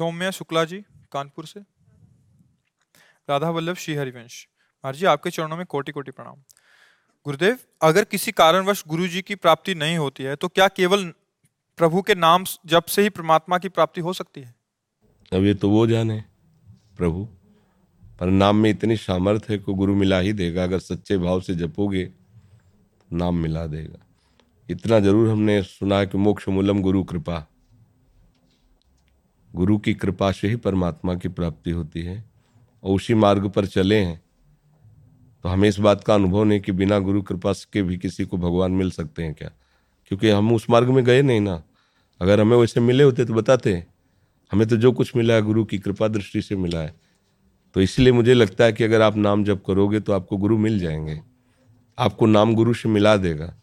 सौम्या शुक्ला जी, कानपुर से। राधा वल्लभ, श्री हरिवंश। महाराज जी, आपके चरणों में कोटि कोटि प्रणाम। गुरुदेव, अगर किसी कारणवश गुरु जी की प्राप्ति नहीं होती है तो क्या केवल प्रभु के नाम जप से ही परमात्मा की प्राप्ति हो सकती है? अब ये तो वो जाने, प्रभु। पर नाम में इतनी सामर्थ्य है को गुरु मिला ही देगा। अगर सच्चे भाव से जपोगे नाम मिला देगा। इतना ज़रूर हमने सुना है कि मोक्ष मूलम गुरु कृपा। गुरु की कृपा से ही परमात्मा की प्राप्ति होती है और उसी मार्ग पर चले हैं। तो हमें इस बात का अनुभव नहीं कि बिना गुरु कृपा के भी किसी को भगवान मिल सकते हैं क्या? क्योंकि हम उस मार्ग में गए नहीं ना। अगर हमें वैसे मिले होते तो बताते। हमें तो जो कुछ मिला है गुरु की कृपा दृष्टि से मिला है। तो इसलिए मुझे लगता है कि अगर आप नाम जप करोगे तो आपको गुरु मिल जाएँगे। आपको नाम गुरु से मिला देगा।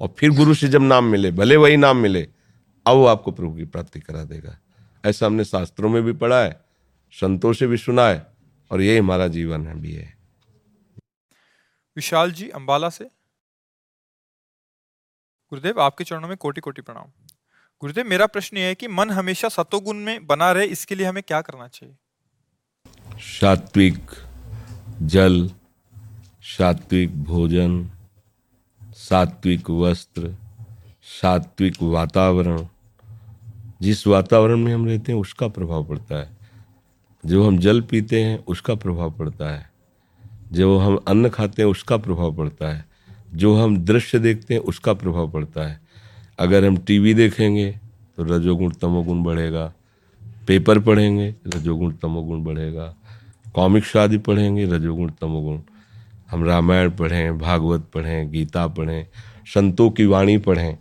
और फिर गुरु से जब नाम मिले, भले वही नाम मिले, अब वो आपको प्रभु की प्राप्ति करा देगा। ऐसा हमने शास्त्रों में भी पढ़ा है संतों से भी सुना है और यही हमारा जीवन है भी है विशाल जी अंबाला से। गुरुदेव आपके चरणों में कोटि कोटि प्रणाम। गुरुदेव मेरा प्रश्न यह है कि मन हमेशा सतोगुण में बना रहे इसके लिए हमें क्या करना चाहिए? सात्विक जल सात्विक भोजन सात्विक वस्त्र सात्विक वातावरण जिस वातावरण में हम रहते हैं, उसका प्रभाव पड़ता है। जो हम जल पीते हैं, उसका प्रभाव पड़ता है। जो हम अन्न खाते हैं, उसका प्रभाव पड़ता है। जो हम दृश्य देखते हैं, उसका प्रभाव पड़ता है। अगर हम टीवी देखेंगे तो रजोगुण, तमोगुण बढ़ेगा। पेपर पढ़ेंगे, रजोगुण, तमोगुण बढ़ेगा। कॉमिक्स आदि पढ़ेंगे, रजोगुण, तमोगुण। हम रामायण पढ़ें, भागवत पढ़ें, गीता पढ़ें, संतों की वाणी पढ़ें।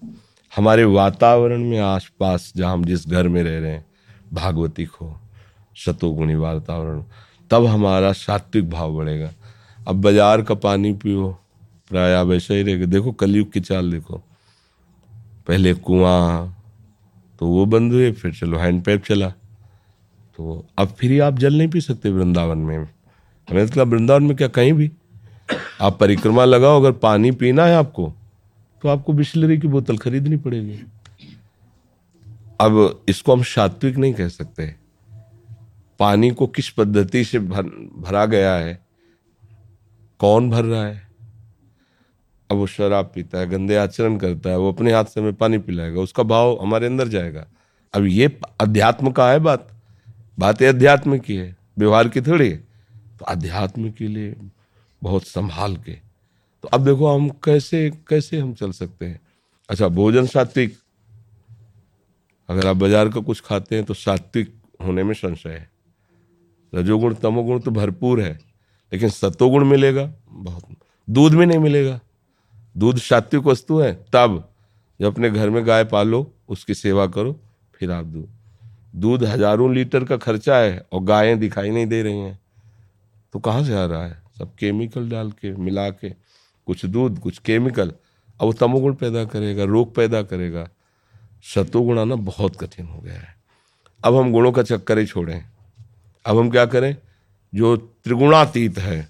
हमारे वातावरण में आसपास जहाँ हम जिस घर में रह रहे हैं भागवतिक हो शतोगुणी वातावरण, तब हमारा सात्विक भाव बढ़ेगा। अब बाज़ार का पानी पियो, प्राय वैसा ही रहेगा देखो कलयुग की चाल देखो। पहले कुआँ तो वो बंद हुए, फिर चलो हैंडपैप चला। तो अब फिर आप जल नहीं पी सकते वृंदावन में। मतलब वृंदावन में क्या कहीं भी? आप परिक्रमा लगाओ, अगर पानी पीना है आपको तो आपको बिस्लरी की बोतल खरीदनी पड़ेगी। अब इसको हम सात्विक नहीं कह सकते। पानी को किस पद्धति से भर, भरा गया है? कौन भर रहा है? अब वो शराब पीता है गंदे आचरण करता है वो अपने हाथ से हमें पानी पिलाएगा उसका भाव हमारे अंदर जाएगा। अब ये अध्यात्म का है बात। बात ये अध्यात्म की है। व्यवहार की थोड़ी तो अध्यात्म के लिए बहुत संभाल के तो अब देखो हम कैसे कैसे हम चल सकते हैं? अच्छा भोजन सात्विक। अगर आप बाज़ार का कुछ खाते हैं तो सात्विक होने में संशय है। रजोगुण, तमोगुण तो भरपूर है, लेकिन सतोगुण मिलेगा, बहुत। दूध में नहीं मिलेगा। दूध सात्विक वस्तु है, तब जब अपने घर में गाय पालो, उसकी सेवा करो, फिर आप दो दूध हज़ारों लीटर का खर्चा है और गायें दिखाई नहीं दे रही हैं। तो कहाँ से आ रहा है? सब केमिकल डाल के, मिला के। कुछ दूध, कुछ केमिकल अब वो तमोगुण पैदा करेगा, रोग पैदा करेगा। सतोगुण आना बहुत कठिन हो गया है। अब हम गुणों का चक्कर ही छोड़ें। अब हम क्या करें? जो त्रिगुणातीत है,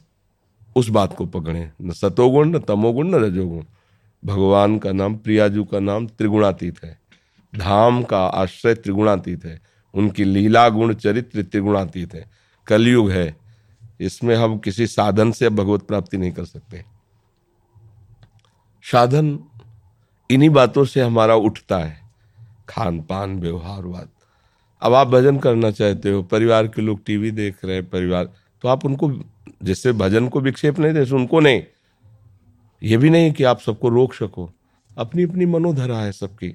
उस बात को पकड़ें। न सतोगुण न तमोगुण, न रजोगुण। भगवान का नाम, प्रियाजू का नाम त्रिगुणातीत है। धाम का आश्रय त्रिगुणातीत है। उनकी लीला गुण चरित्र त्रिगुणातीत है। कलयुग है। इसमें हम किसी साधन से भगवत प्राप्ति नहीं कर सकते। साधन इन्हीं बातों से हमारा उठता है। खान पान व्यवहार वाद अब आप भजन करना चाहते हो, परिवार के लोग टीवी देख रहे हैं, परिवार तो आप उनको जैसे भजन को विक्षेप नहीं दे, उनको नहीं। ये भी नहीं कि आप सबको रोक सको। अपनी अपनी मनोधरा है सबकी।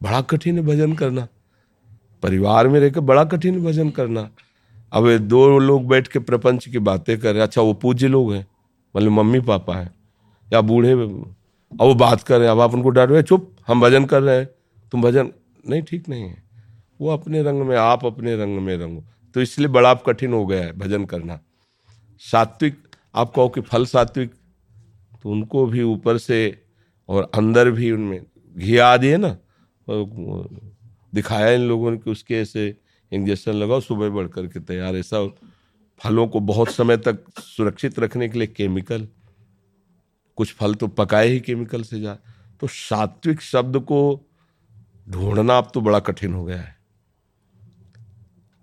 बड़ा कठिन है भजन करना। परिवार में रहकर बड़ा कठिन भजन करना। अब दो लोग बैठ के प्रपंच की बातें कर रहे अच्छा वो पूज्य लोग हैं मतलब मम्मी पापा हैं, या बूढ़े अब वो बात कर रहे हैं, अब आप उनको डांट रहे चुप, हम भजन कर रहे हैं। तुम भजन, नहीं, ठीक नहीं है। वो अपने रंग में, आप अपने रंग में रंगो। तो इसलिए बड़ा कठिन हो गया है भजन करना। सात्विक, आप कहो कि फल सात्विक तो उनको भी ऊपर से और अंदर भी उनमें घी आदि है ना दिखाया इन लोगों ने कि उसके ऐसे इंजेक्शन लगाओ, सुबह बढ़ करके तैयार, ऐसा फलों को बहुत समय तक सुरक्षित रखने के लिए केमिकल कुछ फल तो पकाए ही केमिकल से जा। तो सात्विक शब्द को ढूंढना अब तो बड़ा कठिन हो गया है।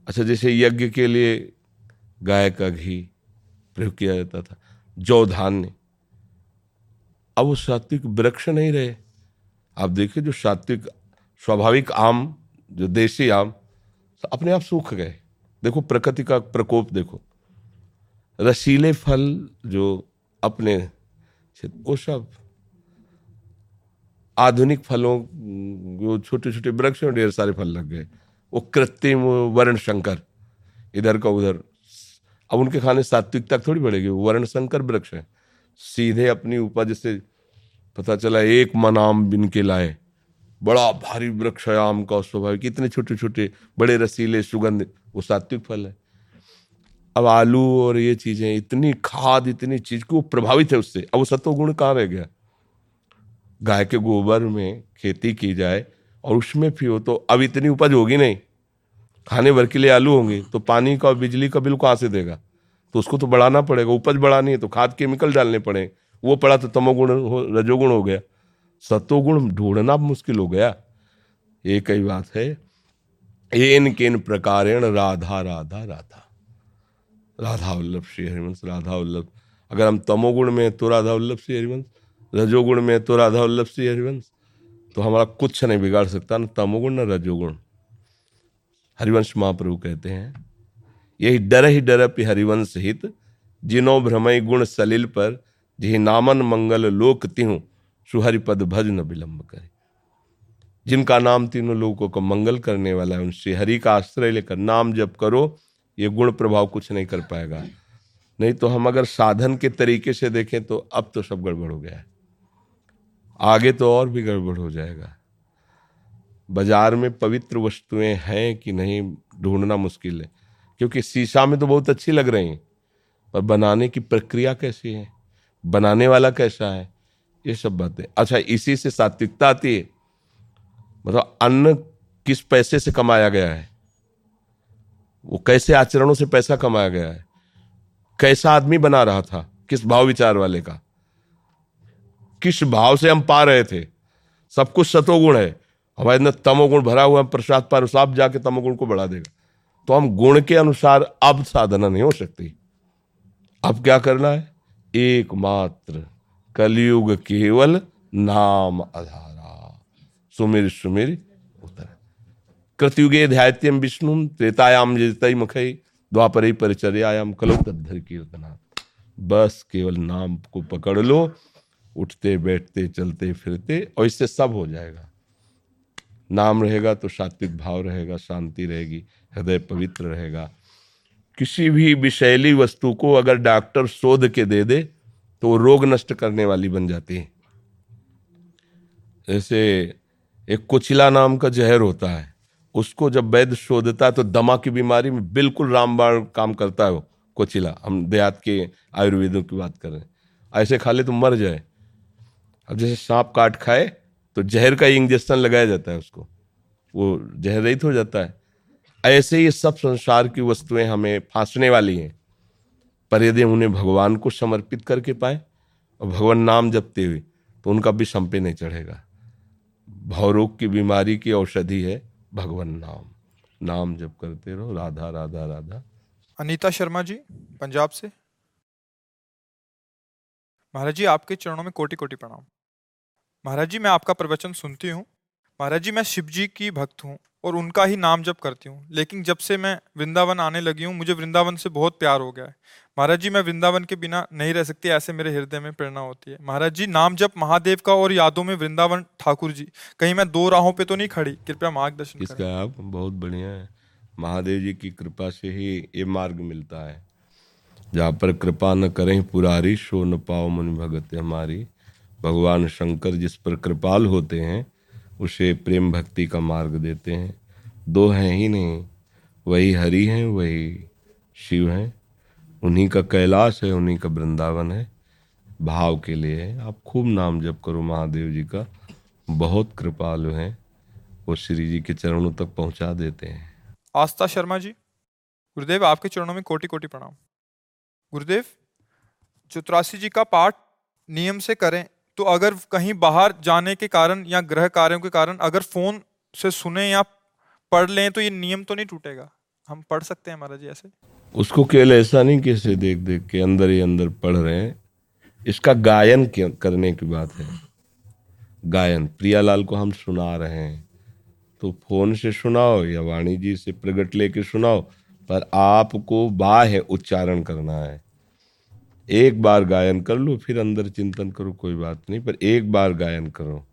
अच्छा जैसे यज्ञ के लिए गाय का घी प्रयोग किया जाता था, जौ धान्य अब वो सात्विक वृक्ष नहीं रहे। आप देखिए, जो सात्विक स्वाभाविक आम, जो देसी आम अपने आप सूख गए। देखो, प्रकृति का प्रकोप देखो। रसीले फल जो अपने वो सब आधुनिक फलों जो छोटे छोटे वृक्ष में ढेर सारे फल लग गए। वो कृत्रिम वर्ण शंकर इधर का उधर। अब उनके खाने सात्विकता थोड़ी बढ़ेगी वर्ण शंकर वृक्ष है। सीधे अपनी उपज से पता चला, एक मन आम बिन के लाए। बड़ा भारी वृक्ष है आम का स्वाभाविक इतने छोटे छोटे बड़े रसीले, सुगंध, वो सात्विक फल है। अब आलू और ये चीज़ें, इतनी खाद, इतनी चीज़ को प्रभावित है उससे। अब वो सत्व गुण कहाँ रह गया? गाय के गोबर में खेती की जाए और उसमें भी हो तो अब इतनी उपज होगी नहीं। खाने भर के लिए आलू होंगे तो पानी का और बिजली का बिल कहाँ से देगा? तो उसको तो बढ़ाना पड़ेगा, उपज बढ़ानी है तो खाद केमिकल डालने पड़े। वो पड़ा तो तमोगुण हो, रजोगुण हो गया। सतोगुण ढूंढना मुश्किल हो गया। ये कई बात है। एन किन प्रकारेण राधा राधा राधा। राधा वल्लभ श्री हरिवंश राधा वल्लभ अगर हम तमोगुण में तो राधा वल्लभ श्री हरिवंश, रजोगुण में तो राधा वल्लभ श्री हरिवंश। तो हमारा कुछ नहीं बिगाड़ सकता, न तमोगुण, न रजोगुण। हरिवंश महाप्रभु कहते हैं, यही डर ही डर पी हरिवंश हित, जिनो भ्रमय गुण सलिल पर, जिही नामन मंगल लोक तिहु, सुहरिपद भज न विलंब करे। जिनका नाम तीनों लोगों को मंगल करने वाला है, उन श्री हरि का आश्रय लेकर नाम जप करो ये गुण प्रभाव कुछ नहीं कर पाएगा। नहीं तो हम अगर साधन के तरीके से देखें तो अब तो सब गड़बड़ हो गया है। आगे तो और भी गड़बड़ हो जाएगा। बाज़ार में पवित्र वस्तुएँ हैं कि नहीं, ढूंढना मुश्किल है। क्योंकि शीशा में तो बहुत अच्छी लग रही हैं, पर बनाने की प्रक्रिया कैसी है? बनाने वाला कैसा है? ये सब बातें। अच्छा इसी से सात्विकता आती है। मतलब अन्न किस पैसे से कमाया गया है? वो कैसे आचरणों से पैसा कमाया गया है? कैसा आदमी बना रहा था? किस भाव विचार वाले का? किस भाव से हम पा रहे थे? सब कुछ सतोगुण है। हमारे अंदर तमोगुण भरा हुआ प्रसाद पर आप जाके तमोगुण को बढ़ा देगा। तो हम गुण के अनुसार अब साधना नहीं हो सकती। अब क्या करना है? एकमात्र कलयुग केवल नाम आधारा। सुमिर सुमिर कृतयुगे ध्यात्यम विष्णु त्रेतायाम जितई मुखई द्वापर परिचर्यायाम कलो तद्धर कीर्तना बस केवल नाम को पकड़ लो, उठते, बैठते, चलते, फिरते और इससे सब हो जाएगा। नाम रहेगा तो सात्विक भाव रहेगा, शांति रहेगी, हृदय पवित्र रहेगा। किसी भी विषैली वस्तु को अगर डॉक्टर शोध के दे दे तो वो रोग नष्ट करने वाली बन जाती है। जैसे एक कुचिला नाम का जहर होता है। उसको जब वैद्य शोधता है तो दमा की बीमारी में बिल्कुल रामबाण काम करता है वो, कोचिला। हम देहात के आयुर्वेदों की बात कर रहे हैं। ऐसे खा ले तो मर जाए। अब जैसे सांप काट खाए तो जहर का इंजेक्शन लगाया जाता है उसको। वो जहर रहित हो जाता है। ऐसे ये सब संसार की वस्तुएँ हमें फांसने वाली हैं। पर यदि उन्हें भगवान को समर्पित करके पाए और भगवान नाम जपते हुए तो उनका भी संपे नहीं चढ़ेगा। भवरोग की बीमारी की औषधि है। भगवान नाम नाम जप करते रहो, राधा राधा राधा। अनीता शर्मा जी, पंजाब से। महाराज जी, आपके चरणों में कोटि कोटि प्रणाम। महाराज जी, मैं आपका प्रवचन सुनती हूँ। महाराज जी, मैं शिव जी की भक्त हूँ और उनका ही नाम जप करती हूँ। लेकिन जब से मैं वृंदावन आने लगी हूँ, मुझे वृंदावन से बहुत प्यार हो गया है। महाराज जी, मैं वृंदावन के बिना नहीं रह सकती, ऐसे मेरे हृदय में प्रेरणा होती है। महाराज जी, नाम जब महादेव का और यादों में वृंदावन, ठाकुर जी। कहीं मैं दो राहों पे तो नहीं खड़ी, कृपया मार्गदर्शन इसका आप बहुत बढ़िया है। महादेव जी की कृपा से ही ये मार्ग मिलता है। जहाँ पर कृपा न करें पुरारी, शो न पाओ मन भगत हमारी। भगवान शंकर जिस पर कृपाल होते हैं, उसे प्रेम भक्ति का मार्ग देते हैं। दो हैं ही नहीं, वही हरि हैं, वही शिव हैं। उन्हीं का कैलाश है, उन्हीं का वृंदावन है। भाव के लिए है। आप खूब नाम जप करो महादेव जी का। बहुत कृपालु हैं। वो श्री जी के चरणों तक पहुँचा देते हैं। आस्था शर्मा जी, गुरुदेव आपके चरणों में कोटि कोटि प्रणाम। गुरुदेव, चौतरासी जी का पाठ नियम से करें तो अगर कहीं बाहर जाने के कारण या ग्रह कार्यों के कारण अगर फ़ोन से सुने या पढ़ लें तो ये नियम तो नहीं टूटेगा। हम पढ़ सकते हैं महाराज जी ऐसे। उसको केवल ऐसा नहीं कैसे देख देख के अंदर ही अंदर पढ़ रहे हैं। इसका गायन करने की बात है। गायन, प्रियालाल को हम सुना रहे हैं। तो फ़ोन से सुनाओ या वाणी जी से प्रगट लेके सुनाओ, पर आपको बाह्य उच्चारण करना है। एक बार गायन कर लो, फिर अंदर चिंतन करो, कोई बात नहीं, पर एक बार गायन करो।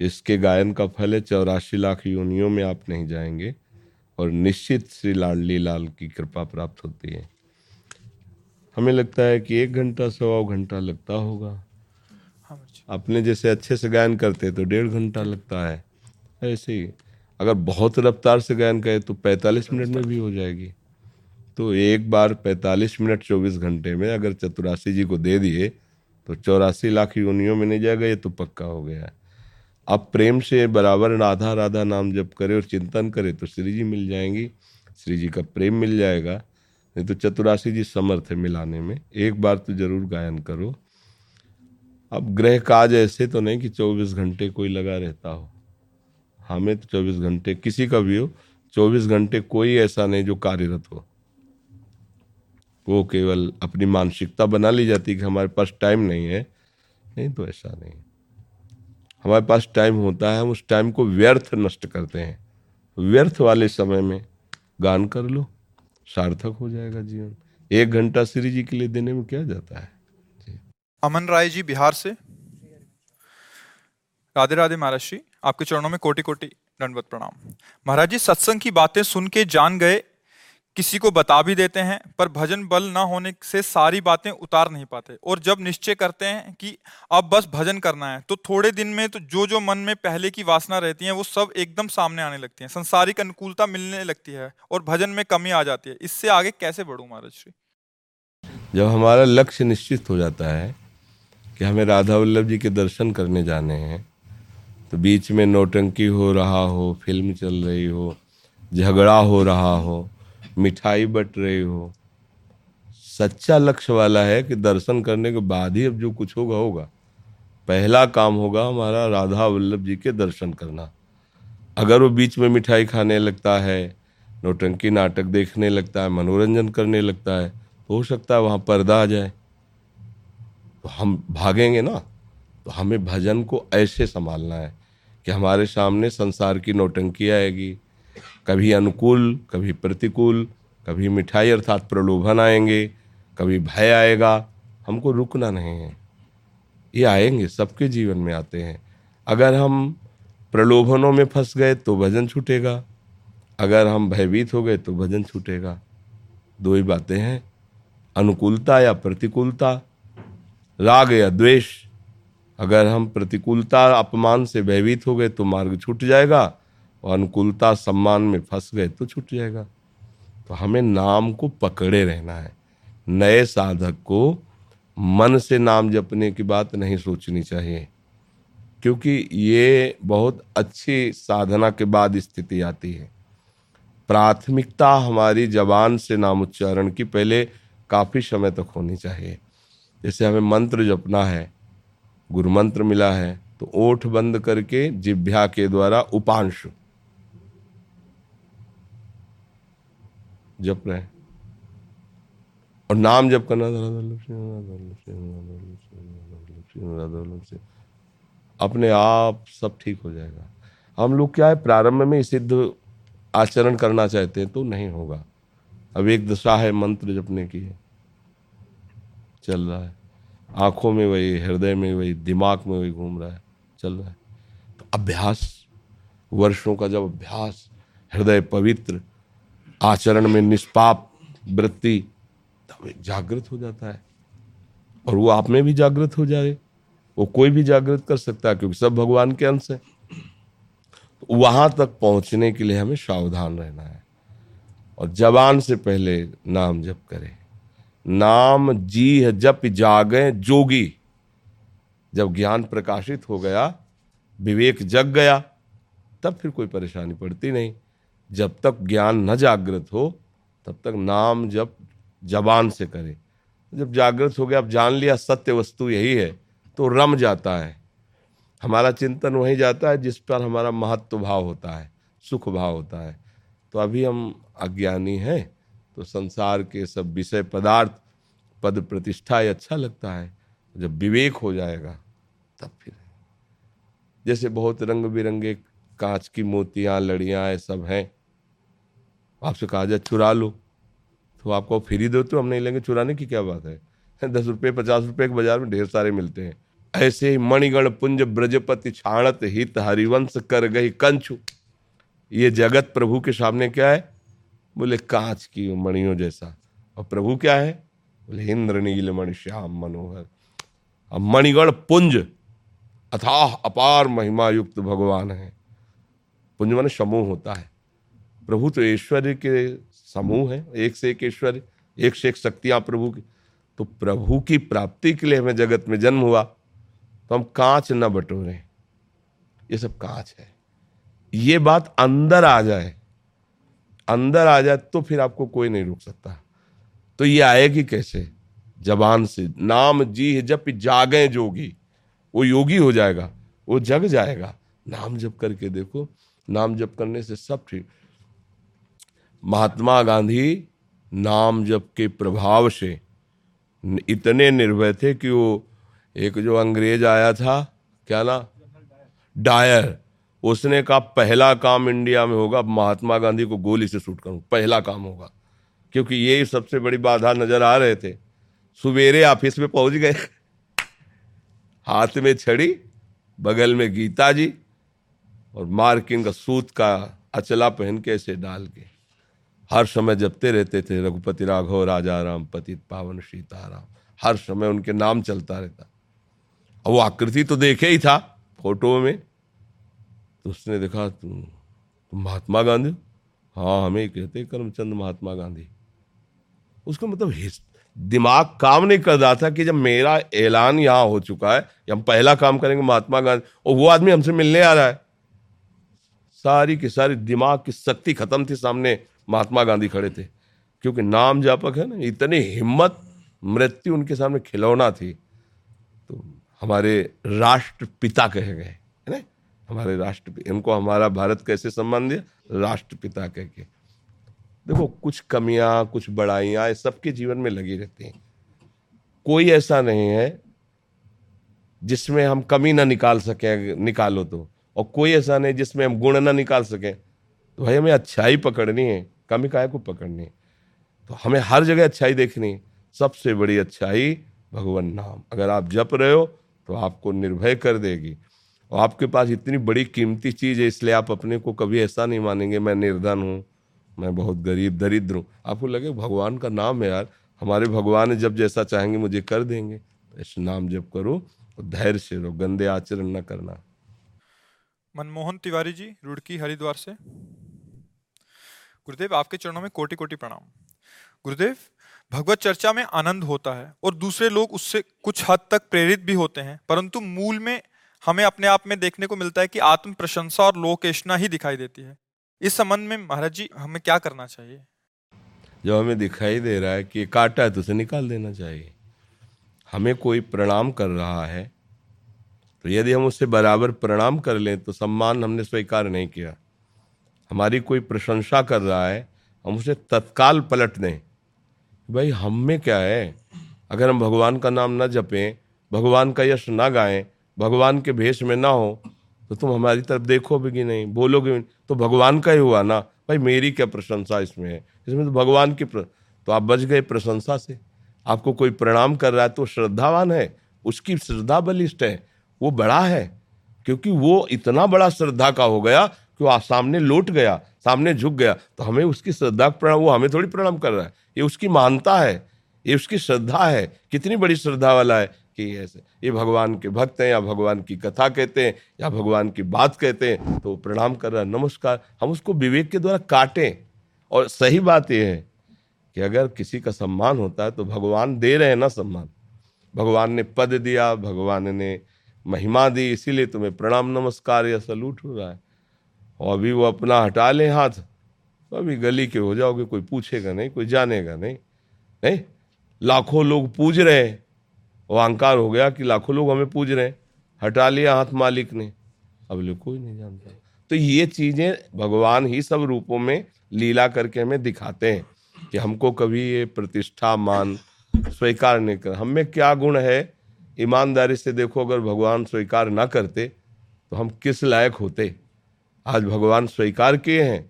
इसके गायन का फल है, चौरासी लाख योनियों में आप नहीं जाएँगे। और निश्चित श्री लाडली लाल की कृपा प्राप्त होती है। हमें लगता है कि एक घंटा सवा घंटा लगता होगा। हाँ अपने जैसे अच्छे से गायन करते तो डेढ़ घंटा लगता है। ऐसे ही अगर बहुत रफ्तार से गायन करें तो पैंतालीस मिनट में भी हो जाएगी। तो एक बार पैंतालीस मिनट चौबीस घंटे में अगर चतुरासी जी को दे दिए तो चौरासी लाख योनियों में नहीं जाएगा ये तो पक्का हो गया है। आप प्रेम से बराबर राधा राधा नाम जप करे और चिंतन करें तो श्री जी मिल जाएँगी, श्री जी का प्रेम मिल जाएगा। नहीं तो चतुराशी जी समर्थ है मिलाने में। एक बार तो ज़रूर गायन करो। अब ग्रह काज ऐसे तो नहीं कि चौबीस घंटे कोई लगा रहता हो। हमें तो चौबीस घंटे, किसी का भी हो, चौबीस घंटे कोई ऐसा नहीं जो कार्यरत हो। वो केवल अपनी मानसिकता बना ली जाती कि हमारे पास टाइम नहीं है। नहीं तो ऐसा नहीं। हमारे पास टाइम होता है, हम उस टाइम को व्यर्थ नष्ट करते हैं। व्यर्थ वाले समय में गान कर लो, सार्थक हो जाएगा जीवन। एक घंटा श्री जी के लिए देने में क्या जाता है? अमन राय जी, बिहार से। राधे राधे महाराज जी, आपके चरणों में कोटि कोटि दंडवत प्रणाम। महाराज जी, सत्संग की बातें सुन के जान गए किसी को बता भी देते हैं, पर भजन बल ना होने से सारी बातें उतार नहीं पाते। और जब निश्चय करते हैं कि अब बस भजन करना है तो थोड़े दिन में तो जो जो मन में पहले की वासना रहती है, वो सब एकदम सामने आने लगती है। संसारिक अनुकूलता मिलने लगती है और भजन में कमी आ जाती है। इससे आगे कैसे बढ़ू महाराज श्री? जब हमारा लक्ष्य निश्चित हो जाता है कि हमें राधा वल्लभ जी के दर्शन करने जाने हैं तो बीच में नोटंकी हो रहा हो, फ़िल्म चल रही हो, झगड़ा हो रहा हो मिठाई बट रहे हो। सच्चा लक्ष्य वाला है कि दर्शन करने के बाद ही अब जो कुछ होगा होगा। पहला काम होगा हमारा राधा वल्लभ जी के दर्शन करना। अगर वो बीच में मिठाई खाने लगता है, नोटंकी नाटक देखने लगता है, मनोरंजन करने लगता है तो हो सकता है वहाँ पर्दा आ जाए। तो हम भागेंगे ना? तो हमें भजन को ऐसे संभालना है कि हमारे सामने संसार की नोटंकी आएगी कभी अनुकूल, कभी प्रतिकूल, कभी मिठाई अर्थात प्रलोभन आएँगे, कभी भय आएगा। हमको रुकना नहीं है। ये आएँगे, सबके जीवन में आते हैं। अगर हम प्रलोभनों में फंस गए तो भजन छूटेगा। अगर हम भयभीत हो गए तो भजन छूटेगा। दो ही बातें हैं। अनुकूलता या प्रतिकूलता, राग या द्वेष। अगर हम प्रतिकूलता, अपमान से भयभीत हो गए तो मार्ग छूट जाएगा। और अनुकूलता सम्मान में फंस गए तो छूट जाएगा। तो हमें नाम को पकड़े रहना है। नए साधक को मन से नाम जपने की बात नहीं सोचनी चाहिए, क्योंकि ये बहुत अच्छी साधना के बाद स्थिति आती है। प्राथमिकता हमारी जबान से नाम उच्चारण की पहले काफ़ी समय तक होनी चाहिए। जैसे हमें मंत्र जपना है गुरु मंत्र मिला है तो ओठ बंद करके जिभ्या के द्वारा उपांशु जप रहे और नाम जप करना अपने आप सब ठीक हो जाएगा। हम लोग क्या है, प्रारंभ में सिद्ध आचरण करना चाहते हैं तो नहीं होगा। अब एक दशा है मंत्र जपने की। है चल रहा है। आँखों में वही, हृदय में वही, दिमाग में वही घूम रहा है। चल रहा है। तो अभ्यास, वर्षों का जब अभ्यास, हृदय पवित्र आचरण में निष्पाप वृत्ति तब जागृत हो जाता है। और वो आप में भी जागृत हो जाए, वो कोई भी जागृत कर सकता है, क्योंकि सब भगवान के अंश है। तो वहाँ तक पहुँचने के लिए हमें सावधान रहना है। और जवान से पहले नाम जप करें। नाम जी जप जागे जोगी। जब ज्ञान प्रकाशित हो गया, विवेक जग गया, तब फिर कोई परेशानी पड़ती नहीं। जब तक ज्ञान न जागृत हो, तब तक नाम जब जबान से करें। जब जागृत हो गया, अब जान लिया, सत्य वस्तु यही है तो रम जाता है। हमारा चिंतन वहीं जाता है, जिस पर हमारा महत्व भाव होता है, सुख भाव होता है। तो अभी हम अज्ञानी हैं तो संसार के सब विषय पदार्थ, पद प्रतिष्ठा ही अच्छा लगता है। जब विवेक हो जाएगा, तब फिर जैसे बहुत रंग बिरंगे कांच की मोतियाँ, लड़ियाँ, ये सब हैं। आपसे कहा जाए, चुरा लो। तो आपको फ्री दो तो हम नहीं लेंगे। चुराने की क्या बात है? दस रुपये, पचास रुपये के बाज़ार में ढेर सारे मिलते हैं। ऐसे ही मणिगण, पुंज, ब्रजपति, छाणत, हित, हरिवंश, कर गई कंचु। ये जगत प्रभु के सामने क्या है? बोले, कांच की मणियों जैसा। और प्रभु क्या है? बोले, इंद्र, नील, मणि, श्याम, मनोहर। अब मणिगण, पुंज, अथाह, अपार महिमा युक्त भगवान है। पुंज मन समूह होता है। प्रभु तो ऐश्वर्य के समूह है, एक से एक ऐश्वर्य, एक से एक शक्तियाँ प्रभु की। तो प्रभु की प्राप्ति के लिए हमें जगत में जन्म हुआ तो हम कांच न बटोरे। ये सब कांच है। ये बात अंदर आ जाए, अंदर आ जाए तो फिर आपको कोई नहीं रोक सकता। तो ये आएगी कैसे? जबान से। नाम जी जब जागे जोगी, वो योगी हो जाएगा, वो जग जाएगा। नाम जप करके देखो, नाम जप करने से सब ठीक। महात्मा गांधी नाम जप के प्रभाव से इतने निर्भय थे कि वो एक जो अंग्रेज़ आया था, क्या ना? डायर उसने कहा, पहला काम इंडिया में होगा महात्मा गांधी को गोली से शूट करूँ, पहला काम होगा। क्योंकि ये सबसे बड़ी बाधा नज़र आ रहे थे। सवेरे ऑफ़िस में पहुँच गए। हाथ में छड़ी, बगल में गीता जी और मार्किंग का सूत का अचला पहन के ऐसे डाल के। हर समय जपते रहते थे, रघुपति राघव, राजा राम, पतित पावन सीताराम हर समय उनके नाम चलता रहता। और वो आकृति तो देखे ही था फ़ोटो में। तो उसने देखा, तुम तुम महात्मा गांधी हाँ? हमें कहते करमचंद महात्मा गांधी। उसका मतलब दिमाग काम नहीं कर रहा था कि जब मेरा ऐलान यहाँ हो चुका है हम पहला काम करेंगे महात्मा गांधी, और वो आदमी हमसे मिलने आ रहा है। सारी की सारी दिमाग की शक्ति खत्म थी सामने। महात्मा गांधी खड़े थे। क्योंकि नाम जापक है ना, इतनी हिम्मत, मृत्यु उनके सामने खिलौना थी। तो हमारे राष्ट्रपिता कहे गए, है ना? हमारे राष्ट्र इनको हमारा भारत कैसे सम्मान दिया? राष्ट्रपिता कह के। देखो, कुछ कमियाँ, कुछ बड़ाइयाँ सबके जीवन में लगी रहती हैं। कोई ऐसा नहीं है जिसमें हम कमी ना निकाल सकें, निकालो तो। और कोई ऐसा नहीं जिसमें हम गुण ना निकाल सकें। तो भाई, हमें अच्छाई पकड़नी है। कमी काय को पकड़नी। तो हमें हर जगह अच्छाई देखनी। सबसे बड़ी अच्छाई भगवान नाम। अगर आप जप रहे हो तो आपको निर्भय कर देगी। और आपके पास इतनी बड़ी कीमती चीज़ है, इसलिए आप अपने को कभी ऐसा नहीं मानेंगे, मैं निर्धन हूँ, मैं बहुत गरीब, दरिद्र हूँ। आपको लगे, भगवान का नाम है यार। हमारे भगवान जब जैसा चाहेंगे, मुझे कर देंगे। तो इस नाम जब करो और धैर्य से रहो, गंदे आचरण न करना। मनमोहन तिवारी जी, रुड़की हरिद्वार से। गुरुदेव, आपके चरणों में कोटि कोटि प्रणाम। गुरुदेव, भगवत चर्चा में आनंद होता है और दूसरे लोग उससे कुछ हद तक प्रेरित भी होते हैं, परंतु मूल में हमें अपने आप में देखने को मिलता है कि आत्म प्रशंसा और लोकेशना ही दिखाई देती है। इस संबंध में महाराज जी, हमें क्या करना चाहिए? जब हमें दिखाई दे रहा है कि काटा है तो उसे निकाल देना चाहिए। हमें कोई प्रणाम कर रहा है तो यदि हम उससे बराबर प्रणाम कर लें तो सम्मान हमने स्वीकार नहीं किया। हमारी कोई प्रशंसा कर रहा है, हम उसे तत्काल पलट दें। भाई, हम में क्या है? अगर हम भगवान का नाम ना जपें, भगवान का यश ना गाएँ, भगवान के भेष में ना हो तो तुम हमारी तरफ़ देखोगे भी नहीं? बोलोगे भी तो भगवान का ही हुआ ना? भाई, मेरी क्या प्रशंसा इसमें है? इसमें तो भगवान की प्र... तो आप बच गए प्रशंसा से। आपको कोई प्रणाम कर रहा है तो श्रद्धावान है। उसकी श्रद्धा बलिष्ठ है। वो बड़ा है, क्योंकि वो इतना बड़ा श्रद्धा का हो गया कि वो सामने लौट गया, सामने झुक गया तो हमें उसकी श्रद्धा प्रणाम वो हमें थोड़ी प्रणाम कर रहा है। ये उसकी मानता है, ये उसकी श्रद्धा है। कितनी बड़ी श्रद्धा वाला है कि ऐसे, ये भगवान के भक्त हैं या भगवान की कथा कहते हैं या भगवान की बात कहते हैं तो प्रणाम कर रहा है, नमस्कार। हम उसको विवेक के द्वारा काटें। और सही बात यह है कि अगर किसी का सम्मान होता है तो भगवान दे रहे हैं ना सम्मान। भगवान ने पद दिया, भगवान ने महिमा दी, इसीलिए तुम्हें प्रणाम, नमस्कार या सलूट हो रहा है। और अभी वो अपना हटा लें हाथ तो अभी गली के हो जाओगे, कोई पूछेगा नहीं, कोई जानेगा नहीं। नहीं, लाखों लोग पूज रहे हैं। वो अहंकार हो गया कि लाखों लोग हमें पूज रहे हैं। हटा लिया हाथ मालिक ने। अब लोग कोई नहीं जानता। तो ये चीज़ें भगवान ही सब रूपों में लीला करके हमें दिखाते हैं कि हमको कभी ये प्रतिष्ठा, मान, स्वीकार नहीं कर। हम क्या गुण है? ईमानदारी से देखो, अगर भगवान स्वीकार ना करते तो हम किस लायक होते? आज भगवान स्वीकार किए हैं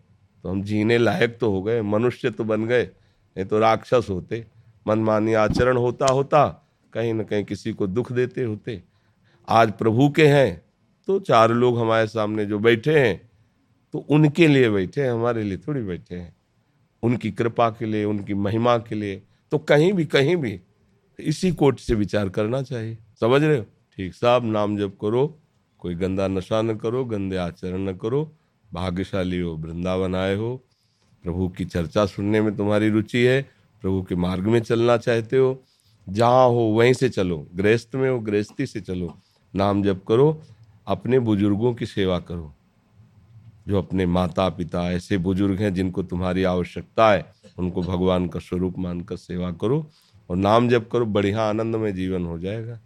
तो हम जीने लायक तो हो गए, मनुष्य तो बन गए, नहीं तो राक्षस होते, मनमानी आचरण होता होता, कहीं ना कहीं किसी को दुख देते होते। आज प्रभु के हैं तो चार लोग हमारे सामने जो बैठे हैं तो उनके लिए बैठे हैं, हमारे लिए थोड़ी बैठे हैं। उनकी कृपा के लिए, उनकी महिमा के लिए तो कहीं भी कहीं भी, इसी कोट से विचार करना चाहिए। समझ रहे हो? ठीक, साहब, नाम जब करो। कोई गंदा नशा न करो, गंदे आचरण न करो भाग्यशाली हो वृंदावन आए हो। प्रभु की चर्चा सुनने में तुम्हारी रुचि है, प्रभु के मार्ग में चलना चाहते हो। जहाँ हो वहीं से चलो, गृहस्थ में हो, गृहस्थी से चलो। नाम जप करो, अपने बुज़ुर्गों की सेवा करो। जो अपने माता पिता ऐसे बुज़ुर्ग हैं, जिनको तुम्हारी आवश्यकता है, उनको भगवान का स्वरूप मानकर सेवा करो और नाम जप करो, बढ़िया आनंद में जीवन हो जाएगा।